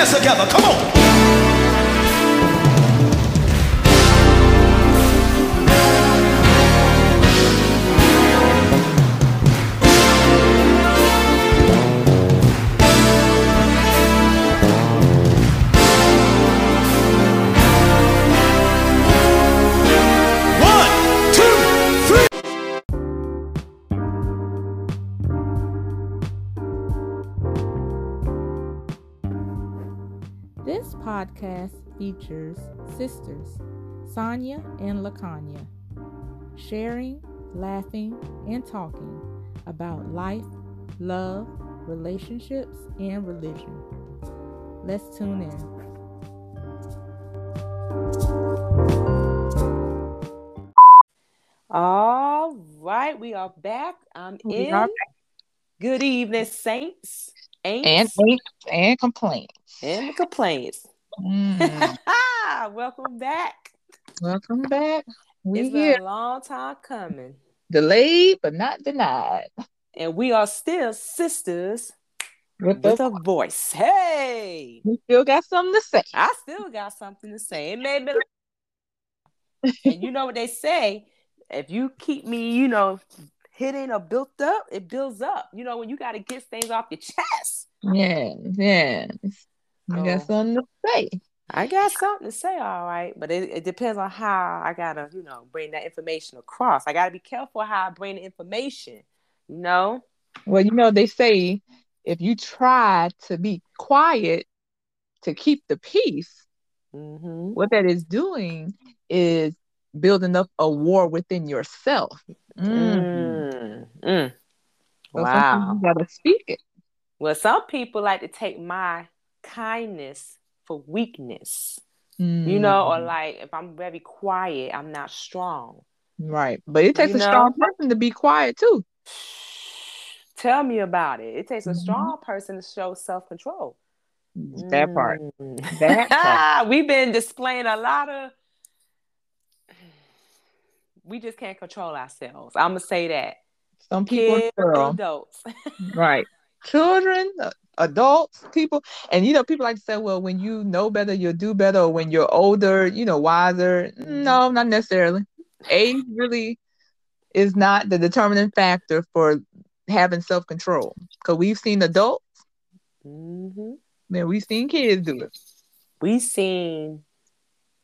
hands together. Come on. Podcast features sisters Sonia and Lakanya sharing, laughing, and talking about life, love, relationships, and religion. Let's tune in. All right, we are back. I'm We in. are Good evening, saints, ain'ts, and ain't and complaints. and complaints. Mm. Welcome back. Welcome back. We It's here, been a long time coming, delayed but not denied. and we are still sisters With with a voice. Hey, we still got something to say. I still got something to say. It may be, and you know what they say: if you keep me, you know, hitting or built up, it builds up. You know, when you got to get things off your chest. Yeah, yeah. We got Oh. something to say. I got something to say, all right, but it, it depends on how I gotta, you know, bring that information across. I gotta be careful how I bring the information, you know. Well, you know, they say if you try to be quiet to keep the peace, Mm-hmm. what that is doing is building up a war within yourself. Mm. Mm. Mm. So Wow. you gotta speak it. Well, some people like to take my kindness for weakness, you know, or Mm. like if I'm very quiet, I'm not strong. Right. But it takes You a know? strong person to be quiet too. Tell me about it. It takes a Mhm. strong person to show self control. That part. Mm. That part. We've been displaying a lot of. We just can't control ourselves. I'm gonna say that. Some people Kids, adults. Right. Children, adults, people. And you know, people like to say, well, when you know better, you'll do better, or when you're older, you know, wiser. No, not necessarily. Age really is not the determining factor for having self control. Because we've seen adults, hmm man, we've seen kids do it. We've seen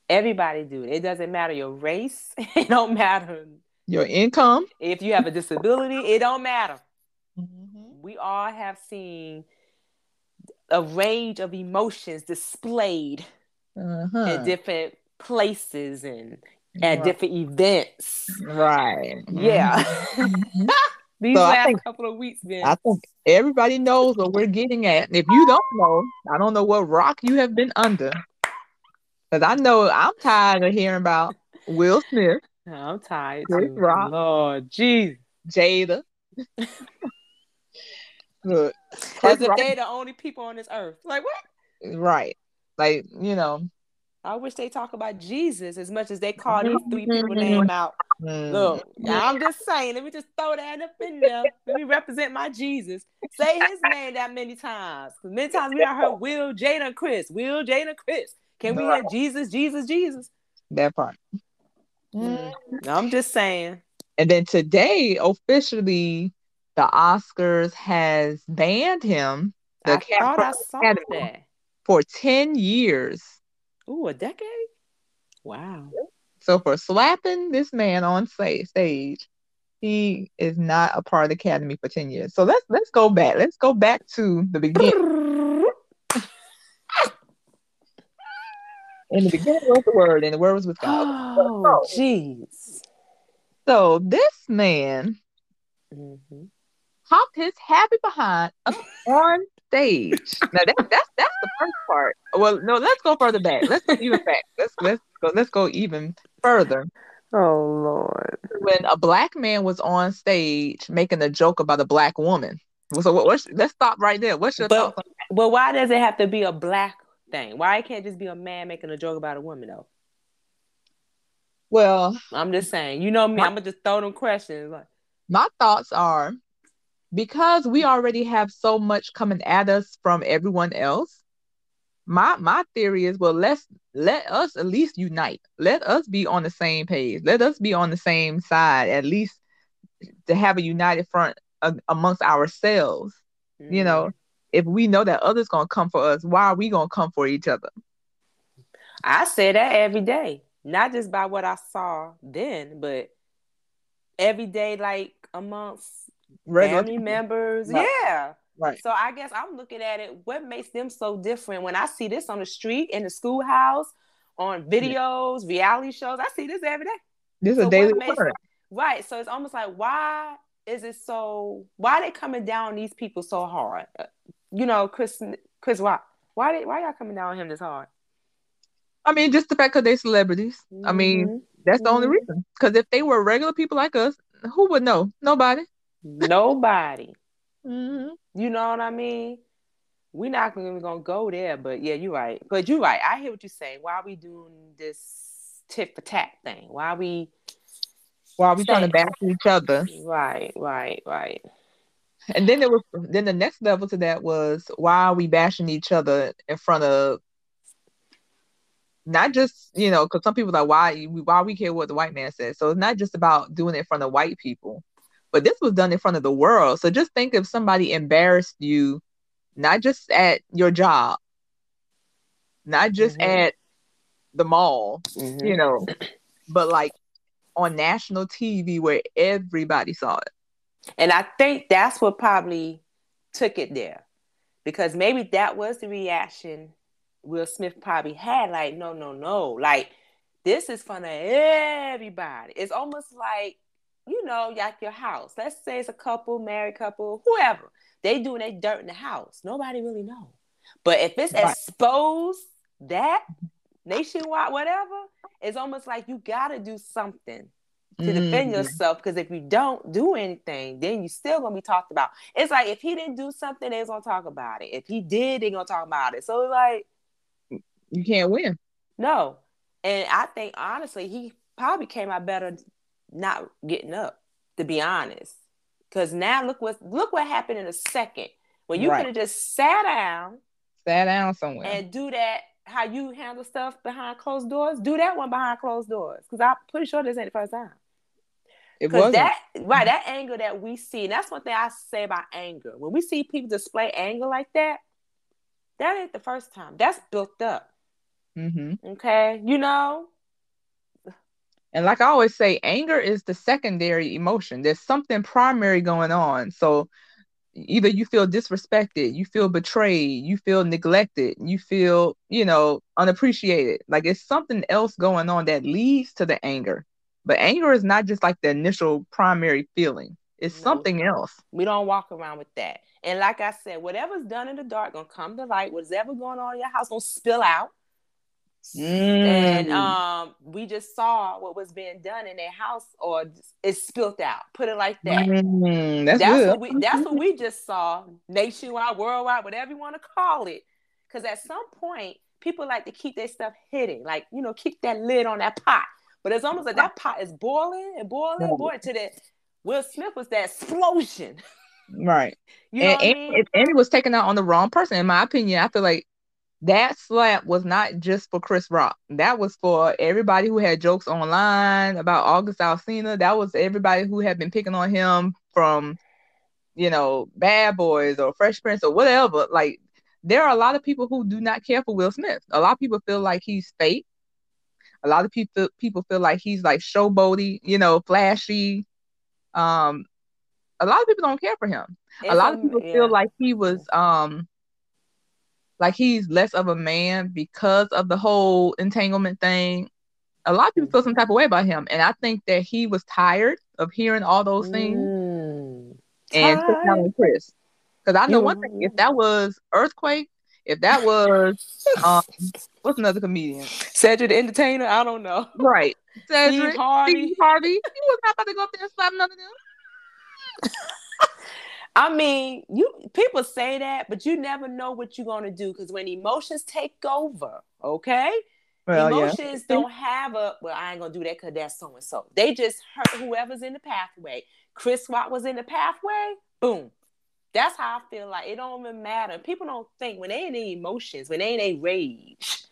everybody do it. It doesn't matter your race. It don't matter Your income. if you have a disability. It don't matter. We all have seen a range of emotions displayed Uh-huh. at different places and at Right. different events. Right. Yeah. Mhm. These So last think- couple of weeks been I think everybody knows what we're getting at. And if you don't know, I don't know what rock you have been under. Because I know I'm tired of hearing about Will Smith, I'm tired Chris. Rock. Lord jeez. Jada. Look, As if Rock- they're the only people on this earth. Like what? right. Like, you know. I wish they talk about Jesus as much as they call these three people name out. mm, Look, I'm just saying, let me just throw that up in there. Let me represent my Jesus. Say his name that many times. many times we have heard Will, Jada, and Chris. Will, Jada, and Chris. Can we hear Jesus, Jesus, Jesus? that part. Mm. I'm just saying. And then today, officially, the Oscars has banned him the I Cat- thought I saw Academy. that. for 10 years. Ooh, a decade? Wow. So for slapping this man on stage, he is not a part of the academy for 10 years. So let's let's go back. Let's go back to the beginning. In the beginning was the word, and the word was with God. Oh, jeez. So this man Mhm. Hopped his happy behind up on stage. Now that, that's that's the first part. Well, no, let's go further back. Let's go even back. Let's let's go let's go even further. Oh, Lord. When a black man was on stage making a joke about a black woman. So what, what's, let's stop right there. What's your But- thoughts? Well, why does it have to be a black thing? Why it can't just be a man making a joke about a woman, though? Well, I'm just saying. You know me. I'm going to just throw them questions. Like, my thoughts are because we already have so much coming at us from everyone else, my my theory is well let's let us at least unite. Let us be on the same page. Let us be on the same side at least to have a united front uh, amongst ourselves. Mm-hmm. you know if we know that others gonna come for us why are we gonna come for each other? I say that every day not just by what i saw then but every day like amongst Regular family people. members right. yeah Right. So I guess I'm looking at it. What makes them so different? When I see this on the street, in the schoolhouse, on videos, yeah. reality shows, I see this every day. This is so a daily makes, Right. So it's almost like why is it so? Why they coming down these people so hard? Uh, you know, Chris. Chris, why? Why they, why y'all coming down on him this hard? I mean, just the fact that they celebrities. Mm-hmm. I mean, mm-hmm. that's the mm-hmm. only reason. Because if they were regular people like us, who would know? Nobody. Nobody. Mm-hmm. You know what I mean? We're not even gonna go there, but yeah, you're right. But you're right. I hear what you're saying. Why are we doing this tit for tat thing? Why are we? Why are we trying to bash each other? Right, right, right. And then there was then the next level to that was why are we bashing each other in front of not just you know because some people are like why why we care what the white man says so it's not just about doing it in front of white people but this was done in front of the world. So just think if somebody embarrassed you, not just at your job, not just mm-hmm. at the mall, mm-hmm. you know, but like on national TV where everybody saw it. And I think that's what probably took it there. Because maybe that was the reaction Will Smith probably had. Like, no, no, no. Like, this is fun of everybody. It's almost like you know, like your house. Let's say it's a couple, married couple, whoever. They doing their dirt in the house. Nobody really know. But if it's right. exposed that nationwide, whatever, it's almost like you gotta do something to mm-hmm. defend yourself. Because if you don't do anything, then you still gonna be talked about. It's like if he didn't do something, they're gonna talk about it. If he did, they're gonna talk about it. So it's like you can't win. No. And I think honestly, he probably came out better not getting up, to be honest. Because now look what look what happened in a second. When you right. could have just sat down, sat down somewhere, and do that how you handle stuff behind closed doors. Do that one behind closed doors, because I'm pretty sure this ain't the first time. It was that right that anger that we see, and that's one thing I say about anger. When we see people display anger like that, that ain't the first time. That's built up. Mm-hmm. Okay, you know, and like I always say, anger is the secondary emotion. There's something primary going on. So either you feel disrespected, you feel betrayed, you feel neglected, you feel, you know, unappreciated. Like it's something else going on that leads to the anger. But anger is not just like the initial primary feeling. It's no, something else. We don't walk around with that. And like I said, whatever's done in the dark gonna come to light. Whatever going on in your house gonna spill out. Mm. And um, we just saw what was being done in their house, or it spilt out. Put it like that. Mm, that's that's what we that's what we just saw nationwide, worldwide, whatever you want to call it. Because at some point, people like to keep their stuff hidden, like you know, keep that lid on that pot. But it's almost like that pot is boiling and boiling, and boiling to that. Will Smith was that explosion. Right. You know and, and, I mean? and it was taken out on the wrong person, in my opinion. I feel like that slap was not just for Chris Rock. That was for everybody who had jokes online about August Alsina. That was everybody who had been picking on him from, you know, Bad Boys or Fresh Prince or whatever. Like, there are a lot of people who do not care for Will Smith. A lot of people feel like he's fake. A lot of people people feel like he's like showboaty, you know, flashy. Um, a lot of people don't care for him. It's a lot of people yeah. feel like he was um like he's less of a man because of the whole entanglement thing. A lot of people feel some type of way about him, and I think that he was tired of hearing all those things mm. and took down Chris. Because I know one thing: if that was Earthquake, if that was um, what's another comedian? Cedric the Entertainer. I don't know. Right, Cedric Steve Harvey. Steve Harvey. He was not about to go up there and slap none of them. I mean, you people say that, but you never know what you're gonna do because when emotions take over, okay, well, emotions yeah. don't have a well. I ain't gonna do that because that's so and so. They just hurt whoever's in the pathway. Chris Rock was in the pathway. Boom, That's how I feel like it don't even matter. People don't think when they in their emotions, when they in a rage,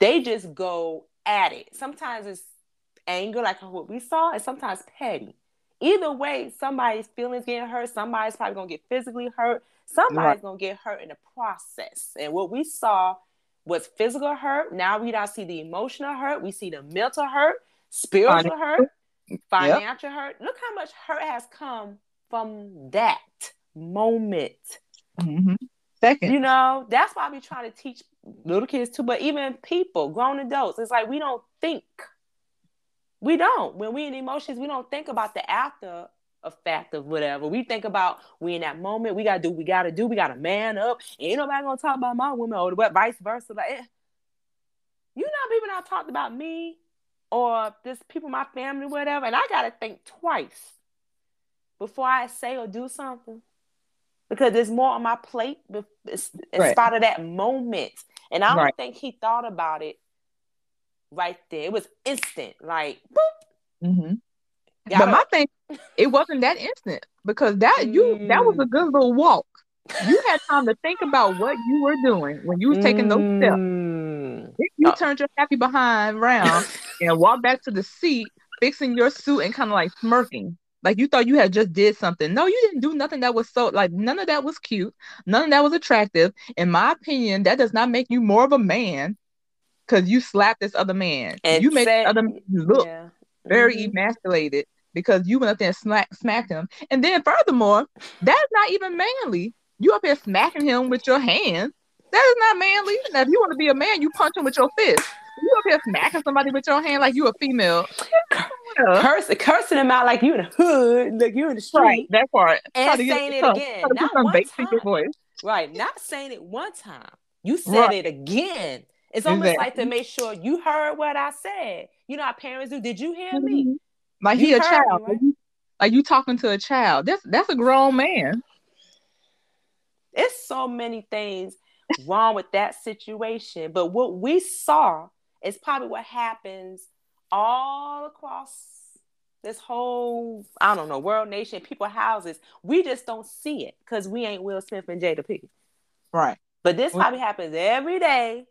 they just go at it. Sometimes it's anger, like what we saw, and sometimes petty. Either way, somebody's feelings getting hurt. Somebody's probably gonna get physically hurt. Somebody's Right. gonna get hurt in the process. And what we saw was physical hurt. Now we don't see the emotional hurt. We see the mental hurt, spiritual hurt, financial hurt. Look how much hurt has come from that moment. hmm Second, You know, that's why we try to teach little kids too, but even people, grown adults, it's like we don't think. We don't. When we in emotions, we don't think about the after effect of whatever. We think about we in that moment, we gotta do what we gotta do, we gotta man up. Ain't nobody gonna talk about my woman or what vice versa. Like eh. you know, people not talked about me or this people, my family, whatever, and I gotta think twice before I say or do something because there's more on my plate in Right. spite of that moment. And I don't Right. think he thought about it right there. It was instant, like boop. hmm Gotta- but my thing, it wasn't that instant because that you that was a good little walk. You had time to think about what you were doing when you was taking those steps. Mm. Then You Uh. turned your happy behind around and walked back to the seat, fixing your suit and kind of like smirking. Like you thought you had just did something. No, you didn't do nothing that was so like none of that was cute. None of that was attractive. In my opinion, that does not make you more of a man because you slapped this other man. And you make the other man look Yeah. very Mhm. emasculated because you went up there and smack, smacked him. And then furthermore, that's not even manly. You up here smacking him with your hand. That is not manly. Now, if you want to be a man, you punch him with your fist. You up here smacking somebody with your hand like you a female. Curse, cursing him out like you in the hood, like you in the street, Right, that part. and Try to get- saying it again. try to put Not one your time. voice. Right. Not saying it one time. You said Right. it again. It's almost like to make sure you heard what I said. You know how parents do. Did you hear me? Mhm. Like You he a child. me, Like right? you, like you talking to a child. That's that's a grown man. It's so many things wrong with that situation. But what we saw is probably what happens all across this whole, I don't know, world nation, people houses. We just don't see it because we ain't Will Smith and Jada Pinkett. Right. But this probably happens every day,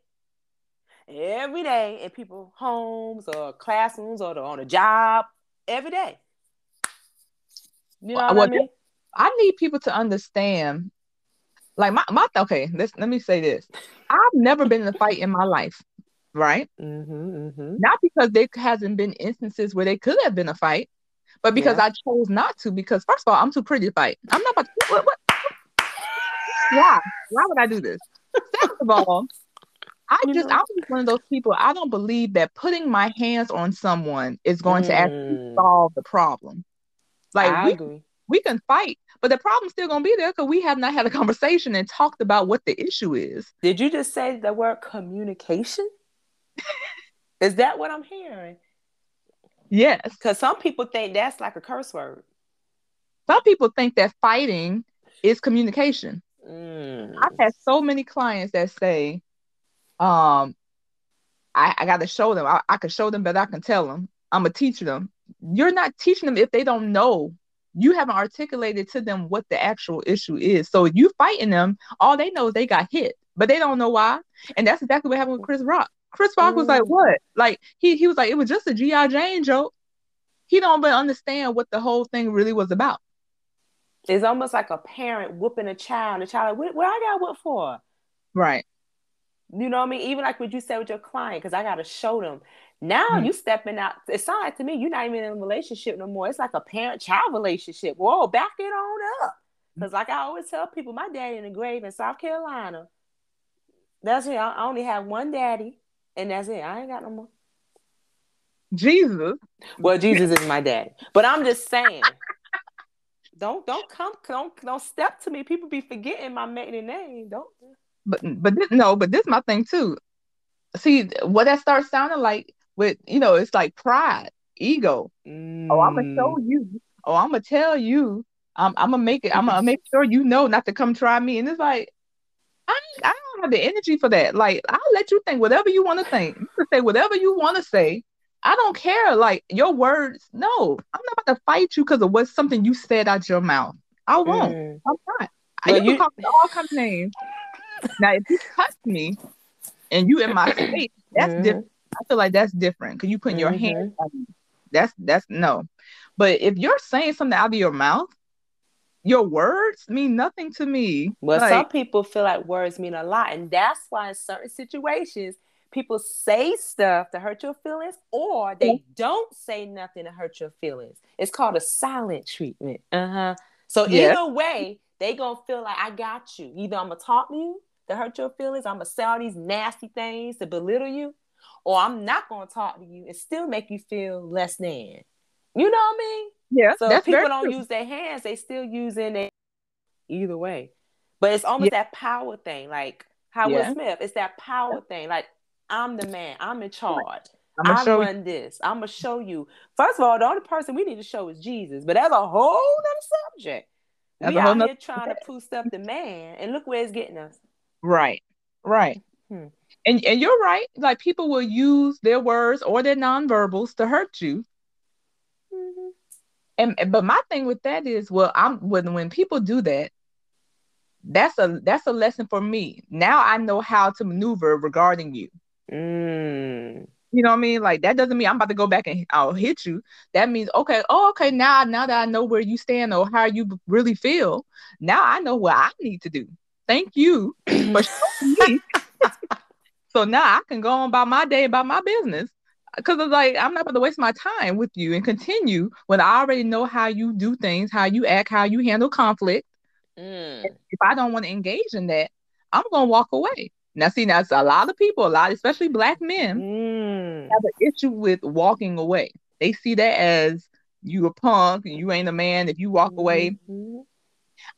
every day in people's homes or classrooms or on a job, every day. You know what Well, I mean? I need people to understand. Like my my okay, let's let me say this. I've never been in a fight in my life, right? Mm-hmm, mm-hmm. Not because there hasn't been instances where they could have been a fight, but because Yeah. I chose not to. Because first of all, I'm too pretty to fight. I'm not about to. What, what? Why? Why would I do this? Second of all, I You just know- I'm just one of those people. I don't believe that putting my hands on someone is going to actually Mm. solve the problem. Like I we agree. we can fight, but the problem's still gonna be there because we have not had a conversation and talked about what the issue is. Did you just say the word communication? Is that what I'm hearing? Yes. Because some people think that's like a curse word. Some people think that fighting is communication. Mm. I've had so many clients that say, um, I, I gotta show them. I, I can show them, but I can tell them. I'm gonna teach them. You're not teaching them if they don't know. You haven't articulated to them what the actual issue is. So you fighting them, all they know is they got hit, but they don't know why. And that's exactly what happened with Chris Rock. Chris Rock was like, Mm. "What?" Like he he was like, "It was just a GI Jane joke." He don't even understand what the whole thing really was about. It's almost like a parent whooping a child. The child, like, what, what I got whooped for? Right. You know what I mean? Even like what you said with your client, because I got to show them. Now Mhm. you stepping out. It sounds like to me you're not even in a relationship no more. It's like a parent-child relationship. Whoa, back it on up. Because like I always tell people, my daddy in the grave in South Carolina. That's it. I I only have one daddy, and that's it. I ain't got no more. Jesus. Well, Jesus is my daddy, but I'm just saying. Don't don't come don't don't step to me. People be forgetting my maiden name. Don't. But but this, no, but this my thing too. See what that starts sounding like with you know it's like pride, ego. Oh, I'm gonna show Mm. you. Oh, I'm gonna tell you. I'm I'm gonna make it. I'm gonna make sure you know not to come try me. And it's like I I don't have the energy for that. Like I'll let you think whatever you want to think. You can say whatever you want to say. I don't care. Like your words. No, I'm not about to fight you because of what something you said out your mouth. I won't. Mm. I'm not. Well, you can call me all kinds of names. Now, if you touch me and you in my space, that's Mhm. different. I feel like that's different because you putting your Mhm. hand on me. That's that's no. But if you're saying something out of your mouth, your words mean nothing to me. Well, Like, some people feel like words mean a lot, and that's why in certain situations people say stuff to hurt your feelings, or they don't say nothing to hurt your feelings. It's called a silent treatment. Uh huh. So Yeah. either way, they gonna feel like I got you. Either I'm gonna talk to you to hurt your feelings, I'm gonna say all these nasty things to belittle you, or I'm not gonna talk to you and still make you feel less than. You know what I mean? yeah, So people don't true. use their hands, they still using it either way. But it's almost that power thing, like how Yeah. Smith. It's that power thing. Like I'm the man. I'm in charge. I'm gonna I show you. this. I'm gonna show you. First of all, the only person we need to show is Jesus. But that's a whole other subject. That's we out here trying to prove stuff to man, and look where it's getting us. Right, right. Hmm. And and you're right. Like people will use their words or their nonverbals to hurt you. Mhm. And and- but my thing with that is, well, I'm when when people do that, that's a that's a lesson for me. Now I know how to maneuver regarding you. Mm. You know what I mean? Like that doesn't mean I'm about to go back and I'll hit you. That means okay, oh okay, now now that I know where you stand or how you really feel, now I know what I need to do. Thank you for showing me. so now I can go on about my day about my business. Cause it's like I'm not going to waste my time with you and continue when I already know how you do things, how you act, how you handle conflict. Mm. If I don't want to engage in that, I'm gonna walk away. Now, see, that's a lot of people, a lot, especially black men, Mm. have an issue with walking away. They see that as you a punk and you ain't a man if you walk away. Mhm.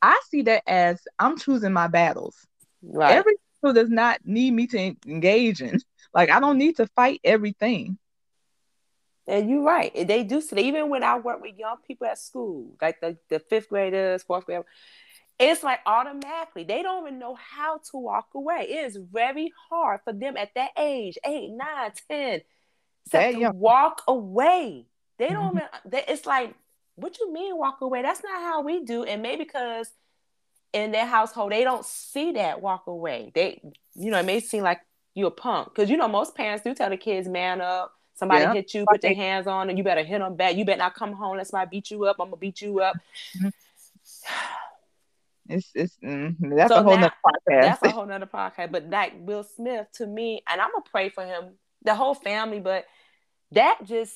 I see that as I'm choosing my battles. Right. Every battle does not need me to en- engage in. Like I don't need to fight everything. And you're right. They do so. Even when I work with young people at school, like the, the fifth graders, fourth graders, it's like automatically they don't even know how to walk away. It is very hard for them at that age, eight, nine, ten, That to young. walk away. They don't Mhm. even. They, it's like, what you mean walk away? That's not how we do. And maybe because in their household they don't see that walk away. They, you know, it may seem like you're a punk because you know most parents do tell the kids man up. Somebody Yeah. hit you, put their hands on, and you better hit them back. You better not come home. Let somebody beat you up. I'm gonna beat you up. It's it's mm, that's So a whole now- nother podcast. That's a whole nother podcast. But like Will Smith to me, and I'm gonna pray for him, the whole family, but that just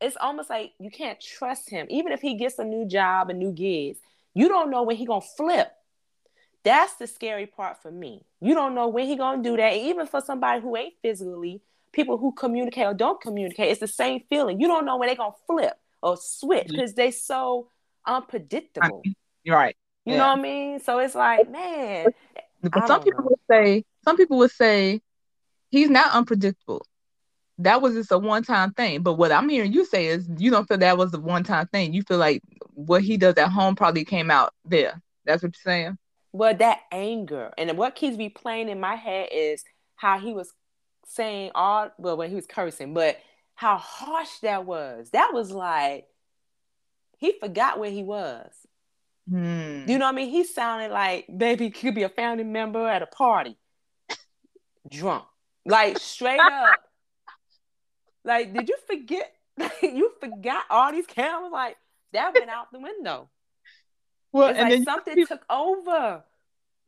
it's almost like you can't trust him. Even if he gets a new job and new gigs, you don't know when he gonna flip. That's the scary part for me. You don't know when he gonna do that. And even for somebody who ain't physically, people who communicate or don't communicate, it's the same feeling. You don't know when they gonna flip or switch because they so unpredictable. You're right. You Yeah. know what I mean? So it's like, man, But some people know. would say some people would say he's not unpredictable. That was just a one time thing. But what I'm hearing you say is you don't feel that was a one time thing. You feel like what he does at home probably came out there. That's what you're saying? Well, that anger and what keeps replaying in my head is how he was saying all well when he was cursing, but how harsh that was. That was like he forgot where he was. Hmm. You know what I mean? He sounded like baby could be a family member at a party, drunk, like straight up. Like, did you forget? you forgot all these cameras? Like that went out the window. well, It's and like then something people- took over.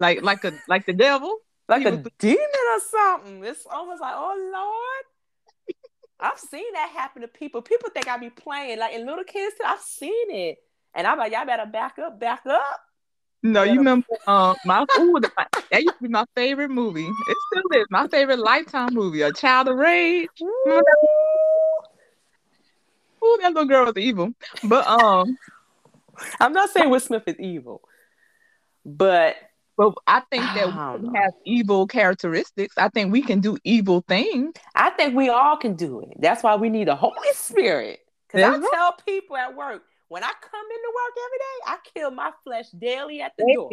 like like a like the devil. like a demon or something. It's almost like, oh Lord. I've seen that happen to people. People think I be playing like in little kids. Too. I've seen it, and I'm like, y'all better back up, back up. No, you remember um my ooh, the, that used to be my favorite movie. It still is my favorite lifetime movie, A Child of Rage. That? Ooh, that little girl was evil. But um I'm not saying Will Smith is evil, but But I think that I we have evil characteristics. I think we can do evil things. I think we all can do it. That's why we need the Holy Spirit. Because I tell people at work when I come into work every day, I kill my flesh daily at the door.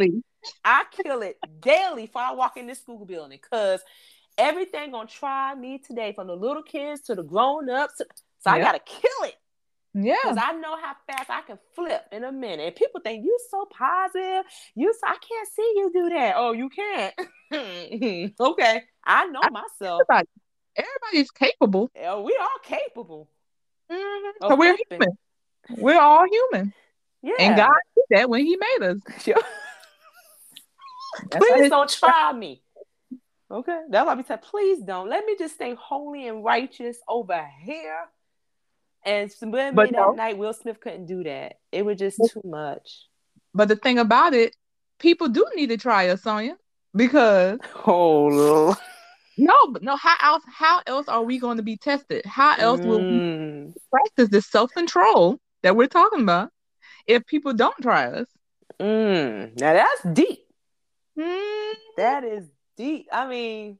I kill it daily before I walk in this school building because everything gonna try me today, from the little kids to the grown ups. So I gotta kill it. Yeah. Because I know how fast I can flip in a minute. And people think you so positive. You so, I can't see you do that. Oh, you can't. okay. I know I- myself. Everybody, everybody's capable. Yeah, we are capable. Mhm. So we're flipping. human. We're all human. Yeah. And God did that when He made us. Please don't try me. Okay. That's why we said, please don't. Let me just stay holy and righteous over here. And But me no. that night, Will Smith couldn't do that. It was just too much. But the thing about it, people do need to try us, Sonya, because Oh, Lord. no, but no, how else? How else are we going to be tested? How else will we Mm, practice this self control that we're talking about if people don't try us? mm. Now that's deep. Mm, That is deep. I mean,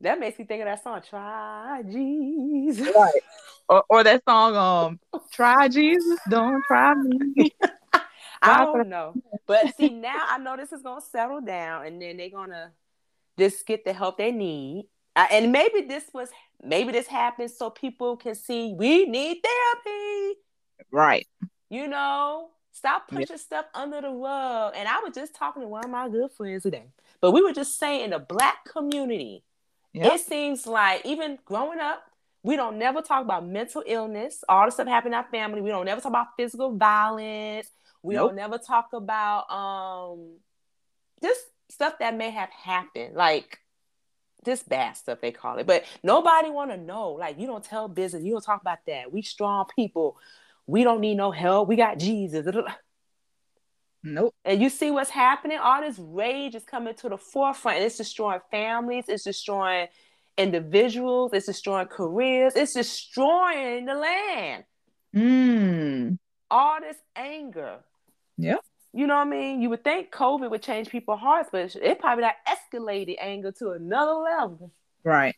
that makes me think of that song, Try Jesus. right. Or, or that song, um, try Jesus, don't try me. I don't know. But see, now I know this is gonna settle down, and then they're gonna just get the help they need. Uh, and maybe this was maybe this happened so people can see we need therapy. Right. You know, stop Yeah. pushing stuff under the rug. And I was just talking to one of my good friends today, but we were just saying in the black community, Yeah. it seems like even growing up, we don't never talk about mental illness, all the stuff happening in our family. We don't never talk about physical violence. We Nope. don't never talk about um just stuff that may have happened, like this bad stuff they call it. But nobody want to know. Like you don't tell business. You don't talk about that. We strong people. We don't need no help. We got Jesus. Nope. And you see what's happening? All this rage is coming to the forefront. And it's destroying families, it's destroying individuals, it's destroying careers, it's destroying the land. Mm. All this anger. Yep. You know what I mean? You would think COVID would change people's hearts, but it probably that escalated anger to another level. Right.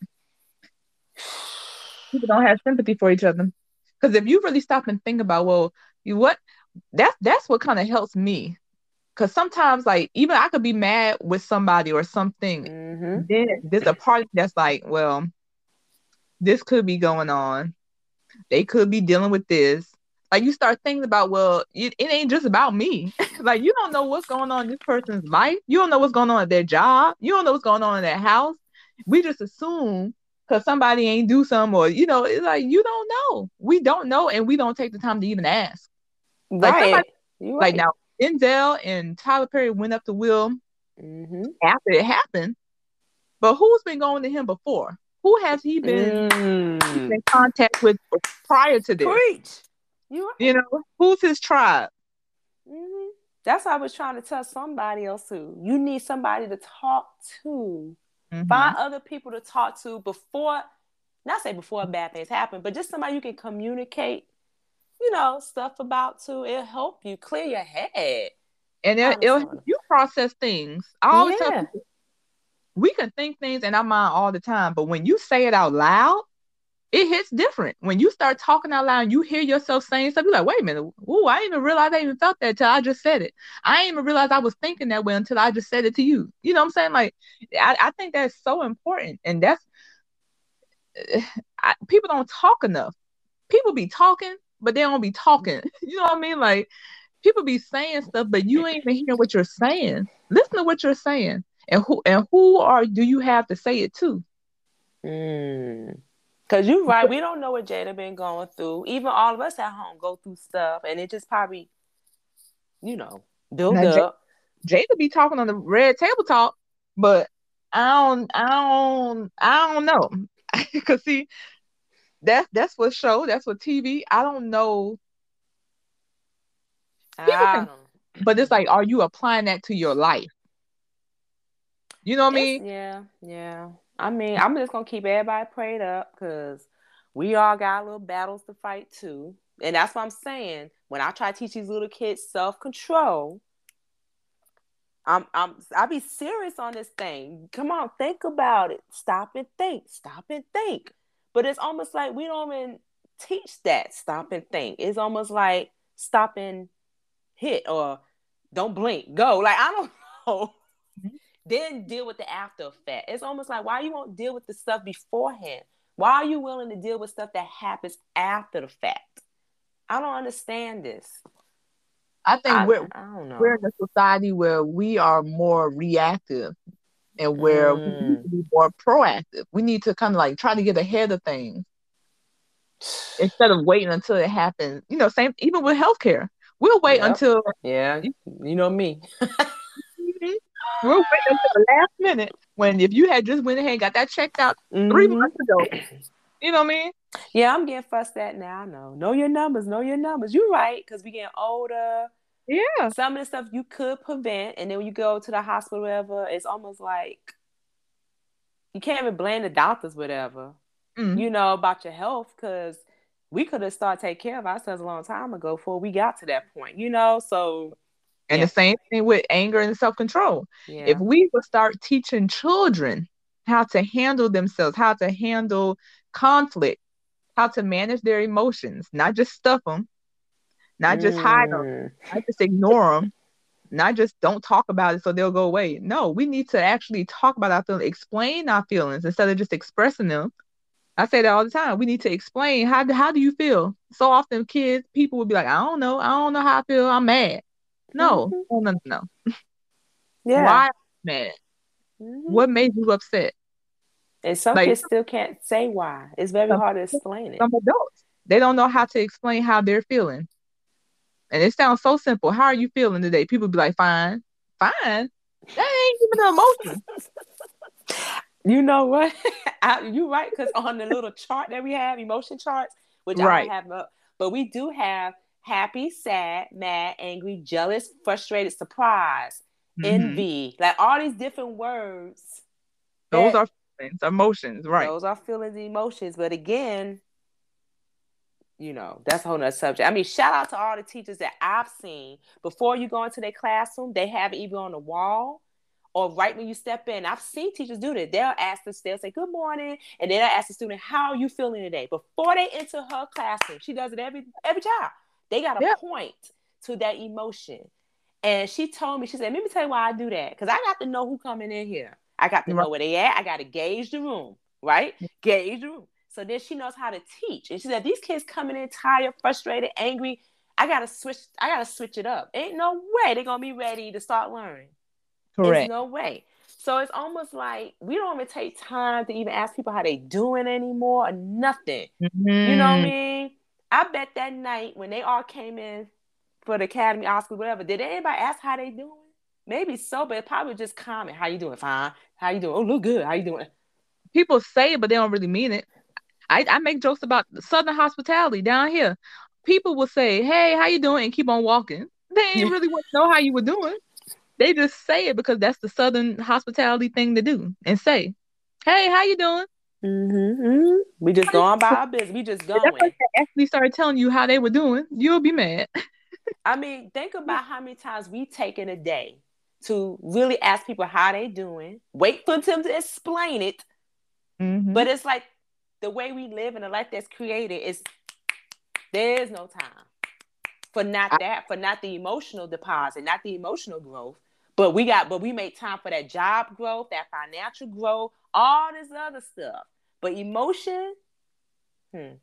People don't have sympathy for each other. Because if you really stop and think about, well, you what that's that's what kind of helps me. Because sometimes, like, even I could be mad with somebody or something. Mm-hmm. Then there's a part that's like, well, this could be going on. They could be dealing with this. Like you start thinking about, well, it, it ain't just about me. like you don't know what's going on in this person's life. You don't know what's going on at their job. You don't know what's going on in their house. We just assume because somebody ain't do something or you know, it's like you don't know. We don't know, and we don't take the time to even ask. Like Right. somebody- You Like now, Denzel and Tyler Perry went up to Will Mm-hmm. after it happened, but who's been going to him before? Who has he been Mm. in contact with prior to this? Preach. You right. You know, who's his tribe? hmm That's what I was trying to tell somebody else too. You need somebody to talk to. Mhm. Find other people to talk to before, not say before bad things happen, but just somebody you can communicate, you know, stuff about to. It'll help you clear your head. And it, it'll you process things. I always tell people we can think things in our mind all the time, but when you say it out loud, it hits different. When you start talking out loud, and you hear yourself saying stuff. You're like, wait a minute, ooh, I didn't even realize I even felt that until I just said it. I didn't even realize I was thinking that way until I just said it to you. You know what I'm saying? Like, I, I think that's so important, and that's I, people don't talk enough. People be talking, but they don't be talking. You know what I mean? Like, people be saying stuff, but you ain't even hearing what you're saying. Listen to what you're saying, and who and who are do you have to say it to? Mm. Cause you're right. We don't know what Jada been going through. Even all of us at home go through stuff, and it just probably, you know, build Now, up. Jada be talking on the red table talk, but I don't, I don't, I don't know. Cause see, that's that's what show, that's what TV. I don't know, I don't- but it's like, are you applying that to your life? You know what I mean? yeah, yeah. I mean, I'm just gonna keep everybody prayed up because we all got little battles to fight too, and that's what I'm saying. When I try to teach these little kids self control, I'm I'm I be serious on this thing. Come on, think about it. Stop and think. Stop and think. But it's almost like we don't even teach that. Stop and think. It's almost like stop and hit or don't blink. Go. Like I don't know. Then deal with the after effect. It's almost like why you won't deal with the stuff beforehand. Why are you willing to deal with stuff that happens after the fact? I don't understand this. I think I, we're I don't know. we're in a society where we are more reactive and where we Mm. need to be more proactive. We need to kind of like try to get ahead of things instead of waiting until it happens. You know, same even with healthcare. We'll wait Yep. until yeah, you know me. we'll waiting until the last minute when if you had just went ahead and got that checked out 3 Mhm. months ago. You know what I mean? Yeah, I'm getting fussed at now. I know. Know your numbers. Know your numbers. You're right, because we getting older. Yeah. Some of the stuff you could prevent, and then when you go to the hospital, whatever, it's almost like you can't even blame the doctors, whatever. Mhm. You know about your health, because we could have started taking care of ourselves a long time ago before we got to that point. You know, so And Yeah. the same thing with anger and self control. yeah, If we would start teaching children how to handle themselves, how to handle conflict, how to manage their emotions, not just stuff them, not just hide them, Mm. not just ignore them, not just don't talk about it so they'll go away. No, we need to actually talk about our feelings, explain our feelings instead of just expressing them. I say that all the time. We need to explain how how do you feel? So often kids, people will be like, I don't know. I don't know how I feel. I'm mad. No, Mhm. no, no, no, no. Yeah. Why mad? Mhm. What made you upset? And some like- kids still can't say why. It's very hard to explain it. Some adults, they don't know how to explain how they're feeling. And it sounds so simple. How are you feeling today? People be like, fine, fine. That ain't even an emotion. You know what? I, you're right, because on the little chart that we have, emotion charts, which I don't have up, but we do have happy, sad, mad, angry, jealous, frustrated, surprised, Mhm. envy, like all these different words. Those that- are feelings, emotions, right? Those are feelings emotions. But again, you know, that's a whole nother subject. I mean, shout out to all the teachers that I've seen before you go into their classroom, they have it either on the wall or right when you step in. I've seen teachers do that. They'll ask us, they'll say, Good morning, and then they'll ask the student, How are you feeling today? Before they enter her classroom. She does it every every child. They got a Yeah. point to that emotion. And she told me, she said, Let me tell you why I do that. Because I got to know who coming in here. I got to Right. know where they at. I got to gauge the room, right? Gauge the room. So then she knows how to teach. And she said, These kids coming in tired, frustrated, angry. I gotta switch, I gotta switch it up. Ain't no way they're gonna be ready to start learning. There's Correct. no way. So it's almost like we don't even take time to even ask people how they doing anymore or nothing. You know what I Mhm. mean? I bet that night when they all came in for the Academy Oscars, whatever, did anybody ask how they doing? Maybe so, but probably just comment. How you doing? Fine. How you doing? Oh, look good. How you doing? People say it, but they don't really mean it. I, I make jokes about Southern hospitality down here. People will say, "Hey, how you doing?" and keep on walking. They ain't really want to know how you were doing. They just say it because that's the Southern hospitality thing to do and say, "Hey, how you doing?" Mm-hmm, We just going by our business. We just If that going. person actually started telling you how they were doing, you'll be mad. I mean, think about how many times we take in a day to really ask people how they doing. Wait for them to explain it. Mhm. But it's like the way we live and the life that's created is there's no time for not that, for not the emotional deposit, not the emotional growth. But we got, but we make time for that job growth, that financial growth, all this other stuff. But emotion, hmm,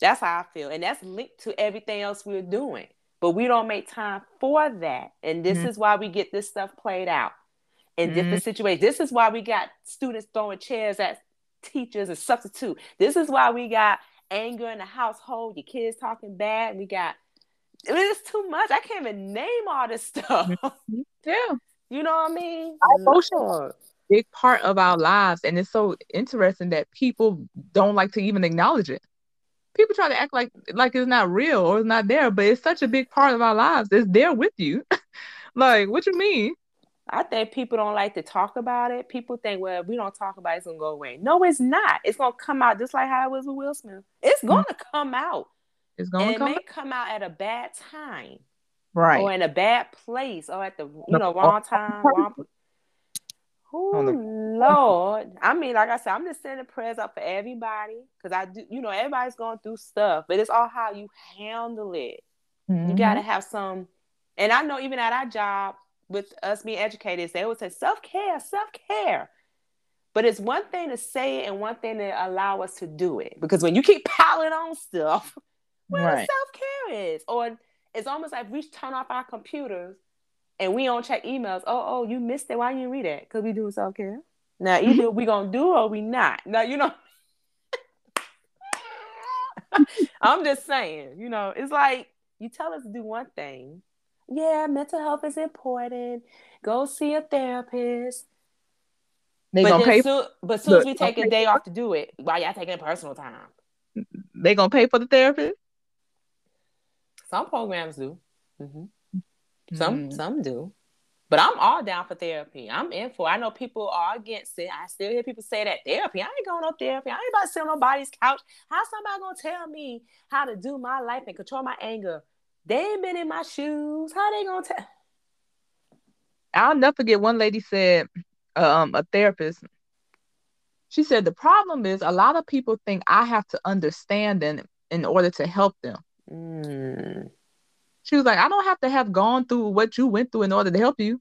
that's how I feel, and that's linked to everything else we're doing. But we don't make time for that, and this Mhm. is why we get this stuff played out in different situations. This is why we got students throwing chairs at teachers and substitute. This is why we got anger in the household. Your kids talking bad. We got it's too much. I can't even name all this stuff. Yeah. you know what I mean? Our emotions. Big part of our lives and it's so interesting that people don't like to even acknowledge it people try to act like like it's not real or it's not there but it's such a big part of our lives it's there with you like what you mean I think people don't like to talk about it. People think, well, if we don't talk about it, it's gonna go away. No, it's not. It's gonna come out just like how it was with Will Smith. It's mm. gonna come out. It's gonna it come may back. come out at a bad time. right or in a bad place or at the you know wrong time wrong oh lord i mean like i said i'm just sending prayers up for everybody because i do you know everybody's going through stuff but it's all how you handle it you Mhm. got to have some and i know even at our job with us being educators they would say self-care self-care but it's one thing to say it and one thing to allow us to do it because when you keep piling on stuff where Right. self care is. Or it's almost like we turn off our computers and we don't check emails. Oh, oh, you missed it. Why you didn't you read it? Because we doing self care. Now either we gonna do or we not. Now you know. I'm just saying, you know, it's like you tell us to do one thing. Yeah, mental health is important. Go see a therapist. They but gonna pay. soon, but soon as we take a day off to do it, why y'all taking personal time? They gonna pay for the therapist. Some programs do. hmm Some Mm. some do. But I'm all down for therapy. I'm in for. it. I know people are against it. I still hear people say that therapy. I ain't going no therapy. I ain't about to sit on nobody's couch. How somebody gonna tell me how to do my life and control my anger? They ain't been in my shoes. How they gonna tell? I'll never forget one lady said, um, a therapist. She said the problem is a lot of people think I have to understand them in order to help them. Mm, She was like, I don't have to have gone through what you went through in order to help you.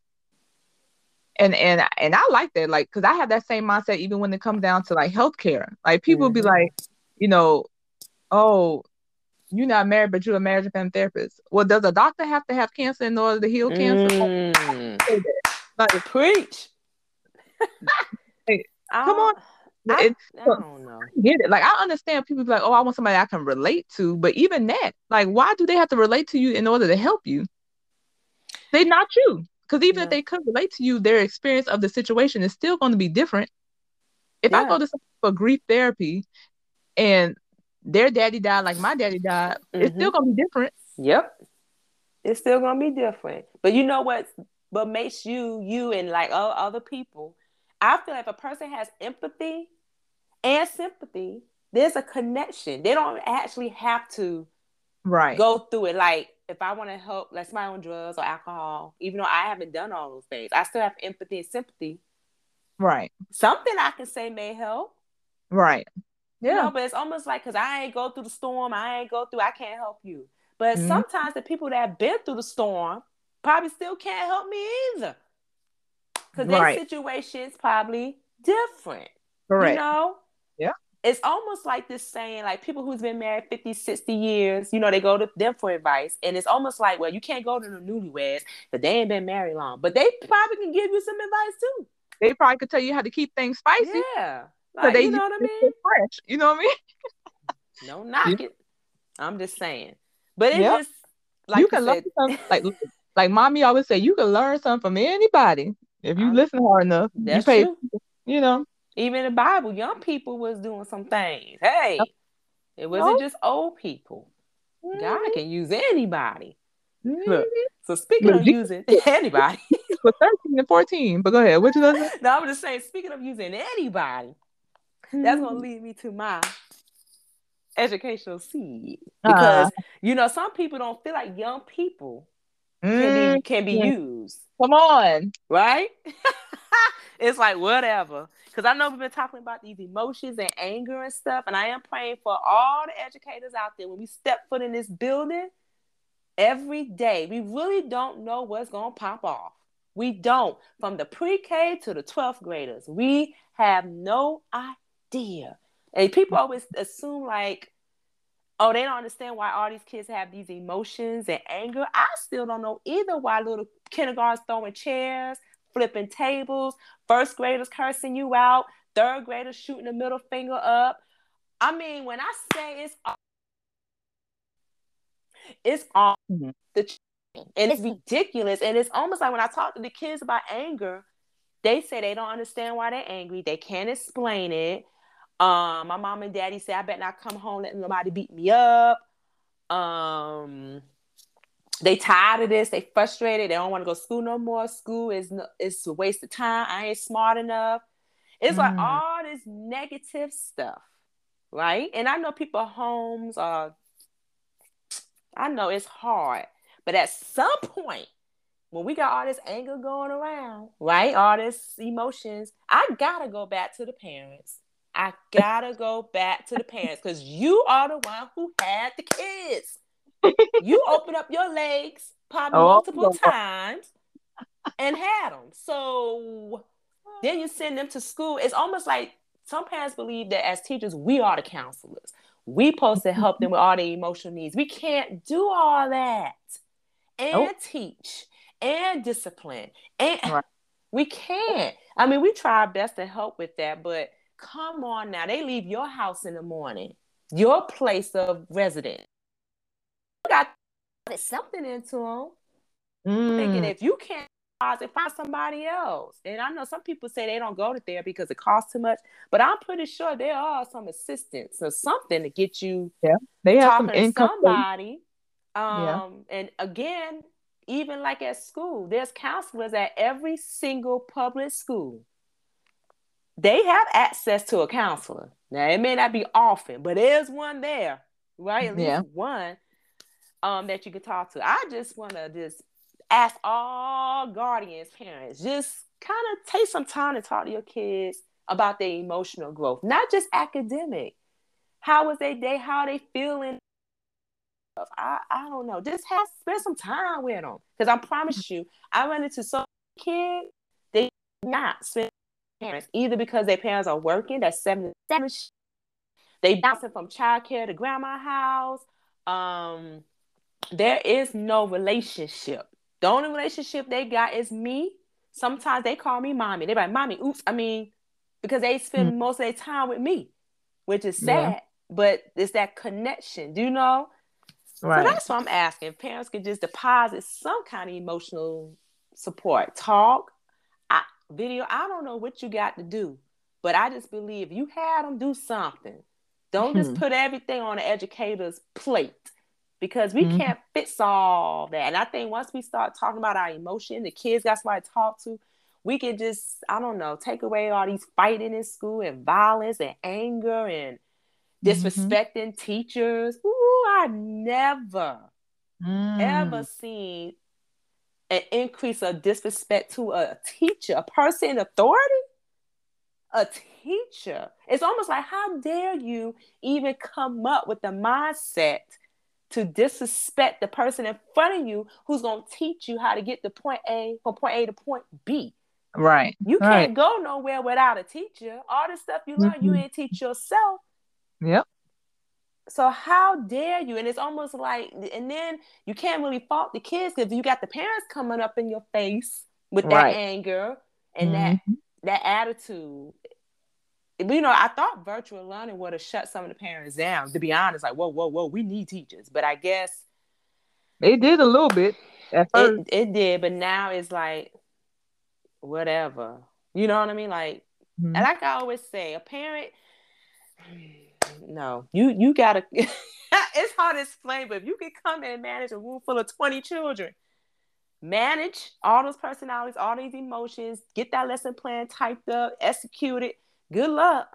And and and I like that, like, because I have that same mindset even when it comes down to like healthcare. Like people be Mhm. like, you know, oh, you're not married, but you're a marriage and family therapist. Well, does a doctor have to have cancer in order to heal cancer? mm. Like, Preach. Hey, come on. I, I don't know. get it. Like I understand people be like, oh, I want somebody I can relate to, but even that, like, why do they have to relate to you in order to help you? They're not you. Because even if they could relate to you, their experience of the situation is still going to be different. If I go to someone for grief therapy and their daddy died like my daddy died, it's Mhm. still going to be different. Yep. It's still gonna be different. But you know what what makes you you and like o- other people? I feel like if a person has empathy and sympathy, there's a connection. They don't actually have to Right. go through it. Like if I want to help, like somebody on drugs or alcohol, even though I haven't done all those things, I still have empathy and sympathy. Right. Something I can say may help. Right. You Yeah. know, but it's almost like because I ain't go through the storm, I ain't go through, I can't help you. But Mhm. sometimes the people that have been through the storm probably still can't help me either. Because their Right. situation's probably different. Correct. You know? Yeah. It's almost like this saying, like people who's been married 50, 60 years, you know, they go to them for advice. And it's almost like, well, you can't go to the newlyweds because they ain't been married long. But they probably can give you some advice too. They probably could tell you how to keep things spicy. Yeah. So they you know what I mean? fresh. You know what I mean? No knock Yeah. it. I'm just saying. But it's Yeah. just like you you, can said, learn something like like mommy always say you can learn something from anybody if you Um, listen hard enough you pay true. you know Even the Bible, young people was doing some things. Hey, it wasn't Oh. just old people. God can use anybody. Mhm. Look. So speaking Look, of Jesus- using anybody, for 13 and 14 but go ahead what you gonna say no, I'm just saying, speaking of using anybody, that's gonna lead me to my educational seed. Because you know, some people don't feel like young people can be can be Mm, used. Come on right? it's like whatever. Because I know we've been talking about these emotions and anger and stuff, and I am praying for all the educators out there when we step foot in this building every day. We really don't know what's going to pop off. We don't. From the pre K to the 12th graders, we have no idea. And people always assume, like, oh, they don't understand why all these kids have these emotions and anger. I still don't know either why little kindergartens throwing chairs, flipping tables, first graders cursing you out, third graders shooting the middle finger up. I mean, when I say it's all, it's all Mhm. the and it's ridiculous. And it's almost like when I talk to the kids about anger, they say they don't understand why they're angry. They can't explain it. Um, my mom and daddy say I better not come home letting nobody beat me up. Um, they tired of this. They frustrated. They don't want to go to school no more. School is no, it's a waste of time. I ain't smart enough. It's like Mm. all this negative stuff, right? And I know people homes are. I know it's hard, but at some point, when we got all this anger going around, right? All this emotions, I gotta go back to the parents. I gotta go back to the parents because you are the one who had the kids. you open up your legs probably Oh, multiple Lord. times and had them. So then you send them to school. It's almost like some parents believe that as teachers, we are the counselors. We supposed to help them with all their emotional needs. We can't do all that and Nope. teach and discipline and Right. we can't. I mean, we try our best to help with that, but come on now. They leave your house in the morning, your place of residence. You got something into them. Thinking Mm, if you can't find somebody else. And I know some people say they don't go to therapy because it costs too much, but I'm pretty sure there are some assistance or something to get you yeah. they have some talking to income. somebody. Um, Yeah. and again, even like at school, there's counselors at every single public school. They have access to a counselor. Now it may not be often, but there's one there, right? At least Yeah. one um that you can talk to. I just want to just ask all guardians, parents, just kind of take some time to talk to your kids about their emotional growth, not just academic. How was their day? How are they feeling? I, I don't know. Just have spend some time with them. Because I promise you, I run into some kids, they not spend parents either because their parents are working, that's seven to seven. sh- They bouncing from childcare to grandma house. Um, there is no relationship. The only relationship they got is me. Sometimes they call me mommy. They're like, mommy, oops. I mean, because they spend most of their time with me, which is sad. Yeah. But it's that connection, do you know? Right. So that's what I'm asking. Parents could just deposit some kind of emotional support, talk, video. I don't know what you got to do, but I just believe you had them do something. Don't just Mhm. put everything on the educator's plate because we Mhm. can't fix all that. And I think once we start talking about our emotion, the kids got somebody to talk to, we can just, I don't know, take away all these fighting in school and violence and anger and Mm-hmm. disrespecting teachers. Ooh, I never Mm. ever seen an increase of disrespect to a teacher, a person in authority, a teacher. It's almost like, how dare you even come up with the mindset to disrespect the person in front of you who's going to teach you how to get to point A from point A to point B? Right. You can't Right. go nowhere without a teacher. All the stuff you learn, you Mhm. ain't teach yourself. Yep. So how dare you? And it's almost like, and then you can't really fault the kids because you got the parents coming up in your face with that Right. anger and that Mhm. that attitude. You know, I thought virtual learning would have shut some of the parents down. To be honest, like, whoa, whoa, whoa, we need teachers. But I guess They did a little bit at first. it, it did. But now it's like, whatever. You know what I mean? Like, Mhm. And like I always say, a parent, no, you you gotta. it's hard to explain, but if you can come and manage a room full of twenty children, manage all those personalities, all these emotions, get that lesson plan typed up, execute it. Good luck.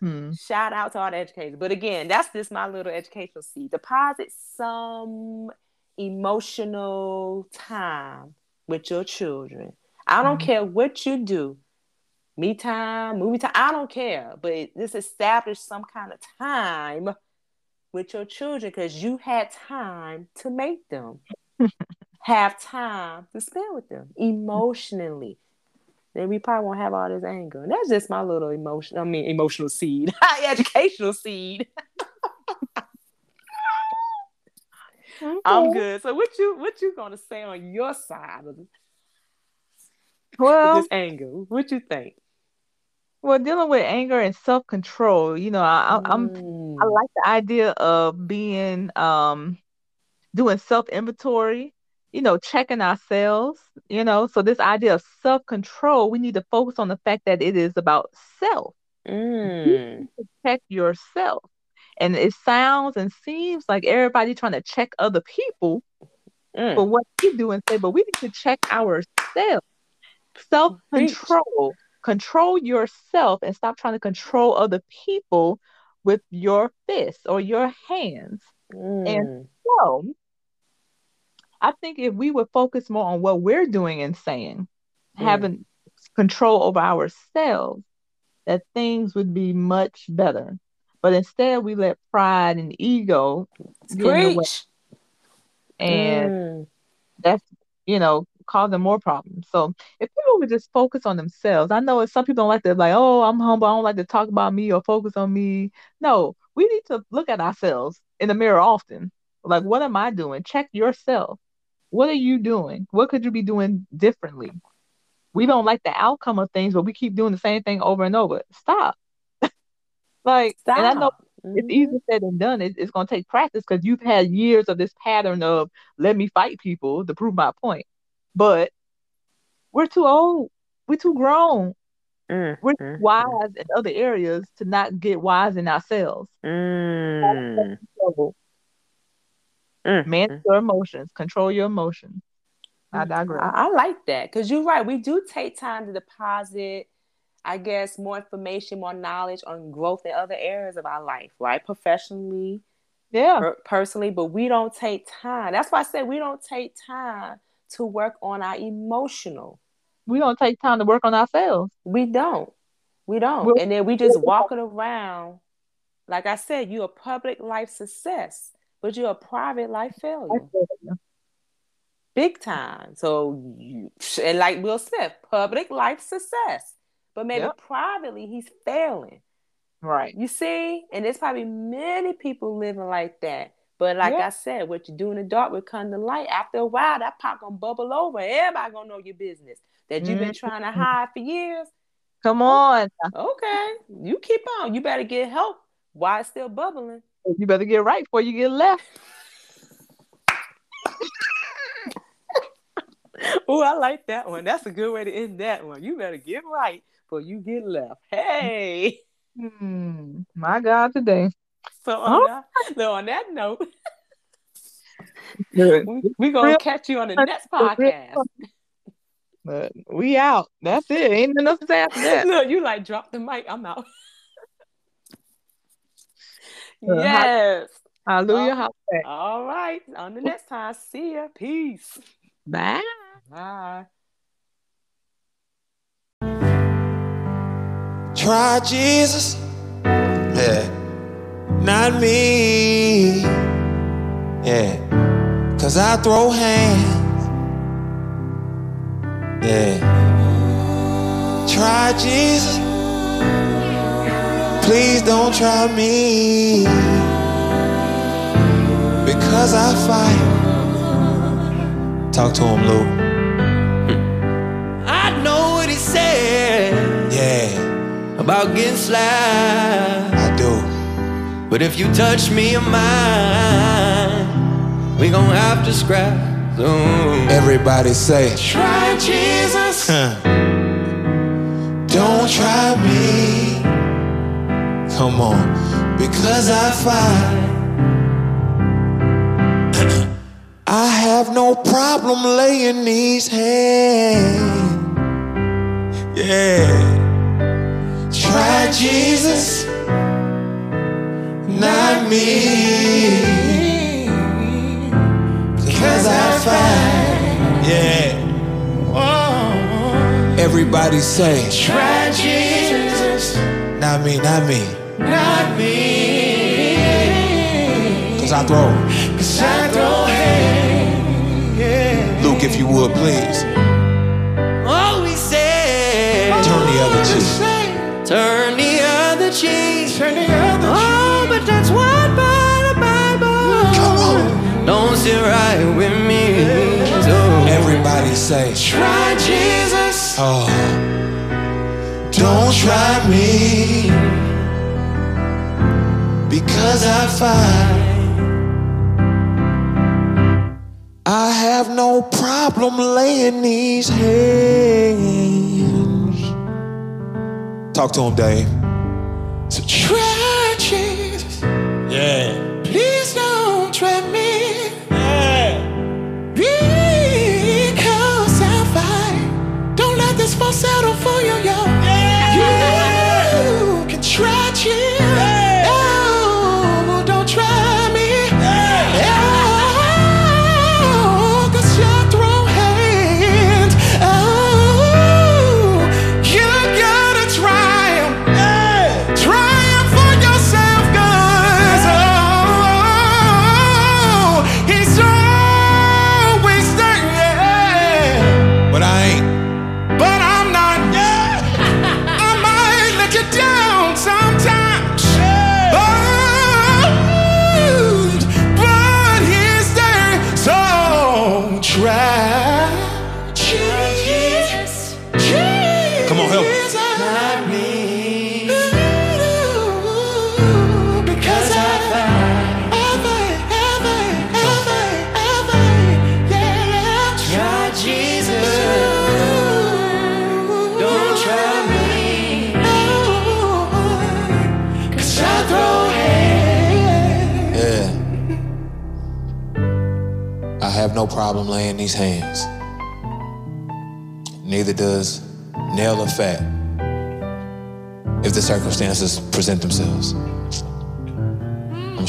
Hmm. Shout out to all the educators. But again, that's just my little educational seed. Deposit some emotional time with your children. I don't Mhm. care what you do. Me time, movie time, I don't care. But just establish some kind of time with your children because you had time to make them. have time to spend with them emotionally. Then we probably won't have all this anger. And that's just my little emotion. I mean, emotional seed, educational seed. I'm good. So what you what you gonna say on your side of Well, this anger? What you think? Well, dealing with anger and self control. You know, I, I'm Mm. I like the idea of being um doing self inventory, you know, checking ourselves, you know. So this idea of self control, we need to focus on the fact that it is about self. Mm. Check yourself. And it sounds and seems like everybody trying to check other people Mm. for what we do and say, but we need to check ourselves. Self control. Control yourself and stop trying to control other people with your fists or your hands. Mm. So I think if we would focus more on what we're doing and saying, Mm. having control over ourselves, that things would be much better. But instead, we let pride and ego get in the way, and Mm. that's you know causing more problems. So if people would just focus on themselves, I know some people don't like to like, oh, I'm humble. I don't like to talk about me or focus on me. No, we need to look at ourselves in the mirror often. Like, what am I doing? Check yourself. What are you doing? What could you be doing differently? We don't like the outcome of things, but we keep doing the same thing over and over. Stop. like, and I know Stop. it's easier mm-hmm. said than done. It, it's going to take practice because you've had years of this pattern of let me fight people to prove my point. But we're too old. We're too grown. Mm, We're mm, wise in other areas to not get wise in ourselves. mm, mm, manage mm. your emotions, control your emotions. I digress. I, I like that because you're right. We do take time to deposit, I guess, more information, more knowledge on growth in other areas of our life, right? Professionally, yeah, per- personally, but we don't take time. That's why I said we don't take time to work on our emotional. we don't take time to work on ourselves. We don't. We don't. Well- and then we just walking around. Like I said, you're a public life success, but you're a private life failure. Big time. So, you, and like Will Smith, public life success, but maybe Yep. privately he's failing. Right. You see? And there's probably many people living like that. But like Yeah. I said, what you do in the dark will come to light. After a while, that pot gonna bubble over. Everybody gonna know your business that you've been trying to hide for years. Come on. Okay, you keep on. You better get help while it's still bubbling. You better get right before you get left. Oh, I like that one. That's a good way to end that one. You better get right before you get left. Hey. Hmm. My God, today. So on, that, so on that note, Good. we, we gonna catch you on the next podcast. But we out. That's it. Ain't nothing else to say after that. Look, you like drop the mic. I'm out. Uh, yes. Hallelujah. Hallelujah. All right. On the next time. See ya. Peace. Bye. Bye. Try Jesus. Yeah. Not me. Yeah. Cause I throw hands. Yeah. Try Jesus. Please don't try me. Because I fight. Talk to him, Lou. I know what he said Yeah, about getting slapped. But if you touch me or mine, we gon' have to scrap. soon. Everybody say, try Jesus. Don't try me. Come on, because I fight. I have no problem laying these hands. Yeah. Try Jesus, not me. Because I fight. Yeah. Oh. Everybody say, try Jesus. Not me, not me. Not me. Cause I throw. Cause I throw hands. Yeah. Luke, if you would, please. Oh, he said, Turn the other cheek. turn the other cheek. Turn the other oh, right with me. So, Everybody say, try Jesus. Oh. Don't try me. Because I find I have no problem laying these hands. Talk to him, Dave. So try Jesus. Yeah. Please don't try me. This settle for you, yo. You can try chill.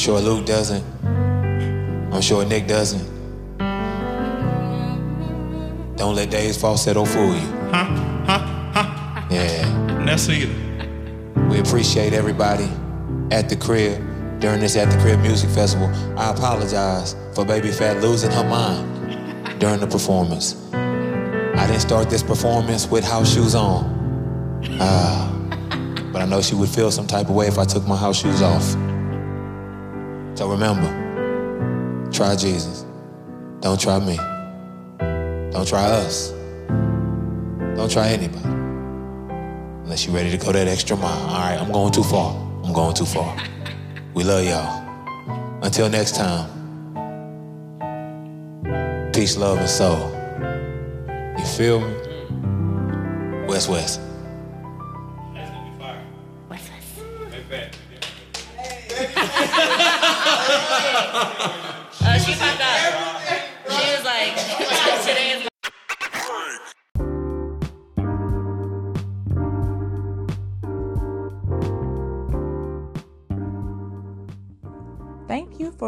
Sure Luke doesn't. I'm sure Nick doesn't. Don't let Dave's falsetto fool you. Huh? Huh? Huh? Yeah. That's either. We appreciate everybody at the crib during this at the crib music festival. I apologize for Baby Fat losing her mind during the performance. I didn't start this performance with house shoes on. Ah, but I know she would feel some type of way if I took my house shoes off. So remember, try Jesus. Don't try me. Don't try us. Don't try anybody. Unless you're ready to go that extra mile. All right, I'm going too far. I'm going too far. We love y'all. Until next time, peace, love, and soul. You feel me? West West.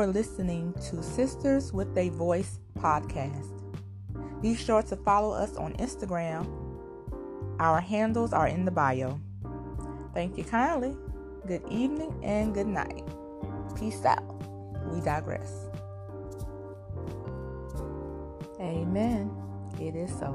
listening to Sisters with a Voice podcast. Be sure to follow us on Instagram. Our handles are in the bio. Thank you kindly. Good evening and good night. Peace out. We digress. Amen. It is so.